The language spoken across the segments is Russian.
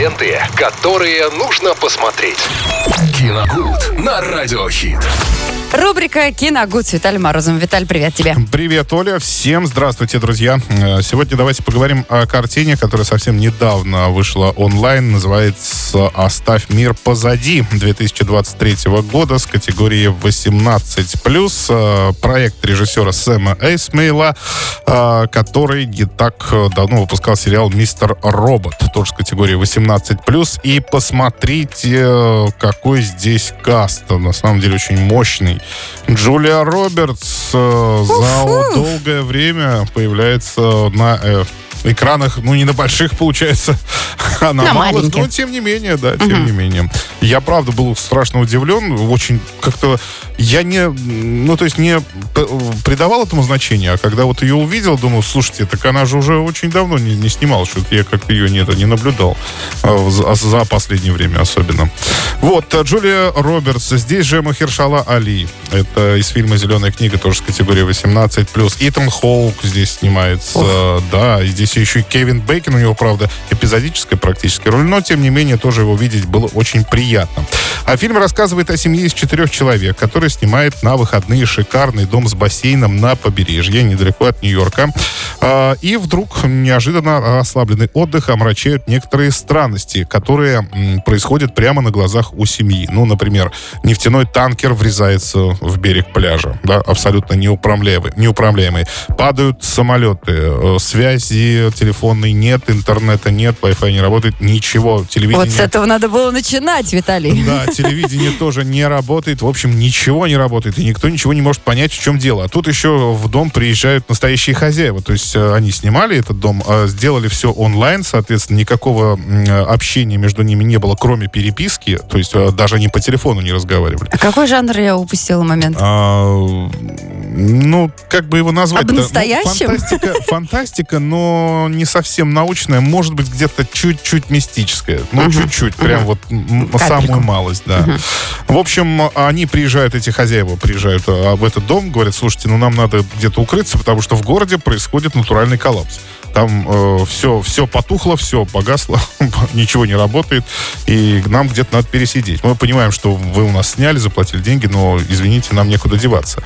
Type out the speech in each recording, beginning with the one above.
ленты, которые нужно посмотреть. Киногуд на Радиохит. Рубрика «Киногуд» с Виталием Морозовым. Виталь, привет тебе. Привет, Оля. Всем здравствуйте, друзья. Э, Сегодня давайте поговорим о картине, которая совсем недавно вышла онлайн. Называется «Оставь мир позади» 2023 года с категории 18+. Э, Проект режиссера Сэма Эйсмейла, э, который не так давно выпускал сериал «Мистер Робот», тоже с категории 18+. И посмотрите, какой здесь каст. На самом деле очень мощный. Джулия Робертс э, за долгое время появляется на э, экранах, ну, не на больших, получается, а на, На малых, маленьких. но тем не менее, да, тем не менее. Я, правда, был страшно удивлен, очень как-то, я не, ну, то есть не придавал этому значения, а когда вот ее увидел, думал, слушайте, так она же уже очень давно не, не снималась, что-то я как-то ее не, не наблюдал за, за последнее время особенно. Вот, э, Джулия Робертс, здесь же Махершала Али, это из фильма «Зеленая книга», тоже с категории 18+. Итан Хоук здесь снимается, да, и здесь еще и Кевин Бейкин, у него, правда, эпизодическая практически роль, но, тем не менее, тоже его видеть было очень приятно. А фильм рассказывает о семье из четырех человек, который снимает на выходные шикарный дом с бассейном на побережье, недалеко от Нью-Йорка. А, И вдруг неожиданно расслабленный отдых омрачают некоторые странности, которые происходят прямо на глазах у семьи. Ну, например, нефтяной танкер врезается в берег пляжа, да, абсолютно неуправляемый. неуправляемый. Падают самолеты, э, связи телефонной нет, интернета нет, Wi-Fi не работает, ничего, телевидение... Вот с этого надо было начинать, Виталий. Да, телевидение тоже не работает. В общем, ничего не работает. И никто ничего не может понять, в чем дело. А тут еще в дом приезжают настоящие хозяева. То есть э, они снимали этот дом, э, сделали все онлайн, соответственно, никакого общения между ними не было, кроме переписки. То есть э, даже они по телефону не разговаривали. А какой жанр я упустила момент? А, ну, как бы его назвать? Об настоящем? фантастика, фантастика, но не совсем научная. Может быть, где-то чуть-чуть мистическая. Ну, чуть-чуть. Прям вот Капельку. самую малость, да. В общем, они приезжают, эти хозяева приезжают а, в этот дом, говорят, слушайте, ну нам надо где-то укрыться, потому что в городе происходит натуральный коллапс. Там все, все потухло, все погасло, ничего не работает, и нам где-то надо пересидеть. Мы понимаем, что вы у нас сняли, заплатили деньги, но, извините, нам некуда деваться.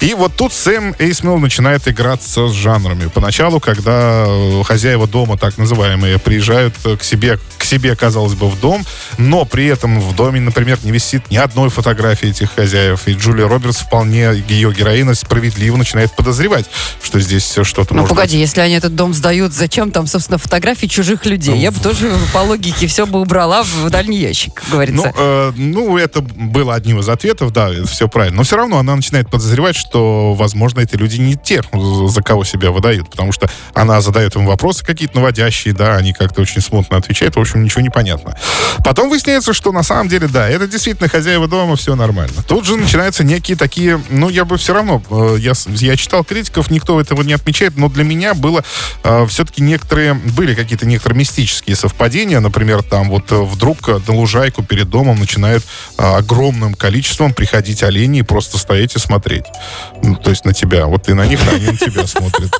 И вот тут Сэм Эйсмил начинает играться с жанрами. Поначалу, когда э, хозяева дома, так называемые, приезжают э, к себе, себе, казалось бы, в дом, но при этом в доме, например, не висит ни одной фотографии этих хозяев. И Джулия Робертс вполне, ее героиня справедливо начинает подозревать, что здесь что-то Ну, погоди, если они этот дом сдают, зачем там, собственно, фотографии чужих людей? Я бы тоже по логике все бы убрала в дальний ящик, как Ну, говорится. э, ну, это было одним из ответов, да, все правильно. Но все равно она начинает подозревать, что, возможно, эти люди не те, за кого себя выдают, потому что она задает им вопросы какие-то наводящие, да, они как-то очень смутно отвечают, в общем, ничего не понятно. Потом выясняется, что на самом деле, да, это действительно хозяева дома, все нормально. Тут же начинаются некие такие, ну, я бы все равно, э, я, я читал критиков, никто этого не отмечает, но для меня было все-таки некоторые, были какие-то некоторые мистические совпадения, например, там вот э, вдруг э, на лужайку перед домом начинают э, огромным количеством приходить олени и просто стоять и смотреть. Ну, то есть на тебя. Вот ты на них, а они на тебя смотрят.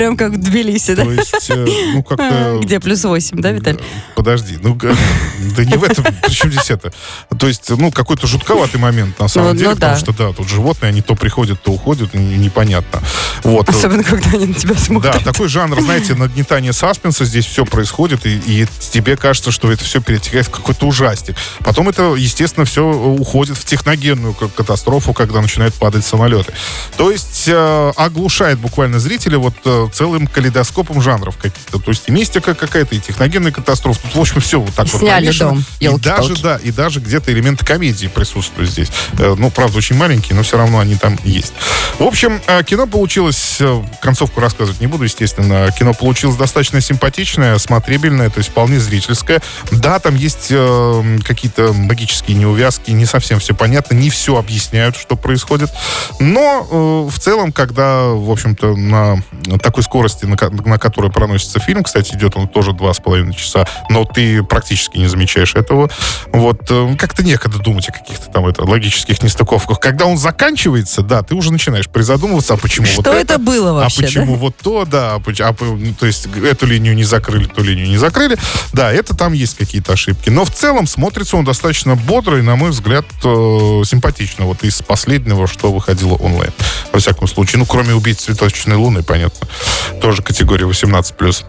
Прям как в Тбилиси, да? То есть, э, ну, как-то... Где плюс 8, да, Виталий? Подожди, ну, да не в этом, причем здесь это? То есть, ну, какой-то жутковатый момент, на самом Ну, деле, ну потому да. что, да, тут животные, они то приходят, то уходят, непонятно. Вот. Особенно, когда они на тебя Да, смотрят. такой жанр, знаете, нагнетание саспенса, здесь все происходит, и, и тебе кажется, что это все перетекает в какой-то ужастик. Потом это, естественно, все уходит в техногенную катастрофу, когда начинают падать самолеты. То есть э, оглушает буквально зрителя вот э, целым калейдоскопом жанров каких-то. То есть и мистика какая-то, и техногенная катастрофа. Тут, в общем, все вот так И вот сняли намешано. дом, И даже, да, и даже где-то элементы комедии присутствуют здесь. Э, Ну, правда, очень маленькие, но все равно они там есть. В общем, э, кино получилось, э, концовку рассказывать не буду, естественно, кино получилось достаточно симпатичное, смотрибельное, то есть вполне зрительское. Да, там есть э, какие-то магические неувязки, не совсем все понятно, не все объясняют, что происходит. Но э, в целом, когда, в общем-то, на такой скорости, на, на которой проносится фильм, кстати, идет он тоже два с половиной часа, но ты практически не замечаешь этого. Вот э, как-то некогда думать о каких-то там это, логических нестыковках. Когда он заканчивается, да, ты уже начинаешь призадумываться, а почему Что вот это, было вообще, А почему да? вот то, да, а, а, ну, то есть эту линию не закрыли, ту линию не закрыли. Да, это там есть какие-то ошибки. Но в целом смотрится он достаточно бодро и, на мой взгляд, э, симпатично. Вот из последнего, что выходило онлайн. Во всяком случае. Ну, кроме «Убийц цветочной луны», понятно. Тоже категория 18+.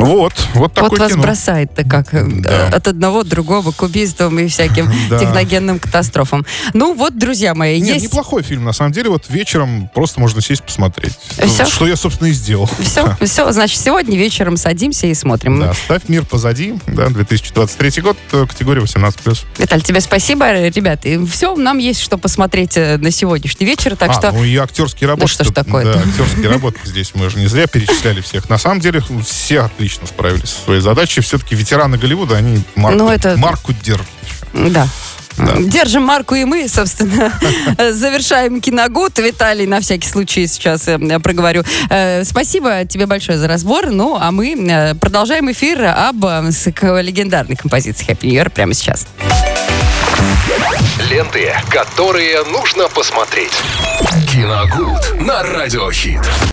Вот, вот такое Вот вас кино. бросает-то как э, Да. от одного другого к убийствам и всяким Да. техногенным катастрофам. Ну вот, друзья мои, Нет, есть... неплохой фильм. На самом деле, вот вечером просто можно сесть посмотреть. Всё? Что я, собственно, и сделал. Все, все, значит, сегодня вечером садимся и смотрим. Да, ставь мир позади, да, 2023 год, э, категория 18+. Виталь, тебе спасибо, ребят. И все, нам есть что посмотреть э, на сегодняшний вечер, так а, что... ну и актерские работы. что ж тут, такое-то? Да, актерские работы здесь мы же не зря перечисляли всех. На самом деле все отлично справились со своей задачей. Все-таки ветераны Голливуда, они марку, Ну, это- марку держат. Да. Да. Держим марку и мы, собственно, завершаем киногуд. Виталий, на всякий случай сейчас э, проговорю. Э, Спасибо тебе большое за разбор. Ну, а мы э, продолжаем эфир об легендарной композиции Happy New Year прямо сейчас. Ленты, которые нужно посмотреть. Киногуд на радиохит.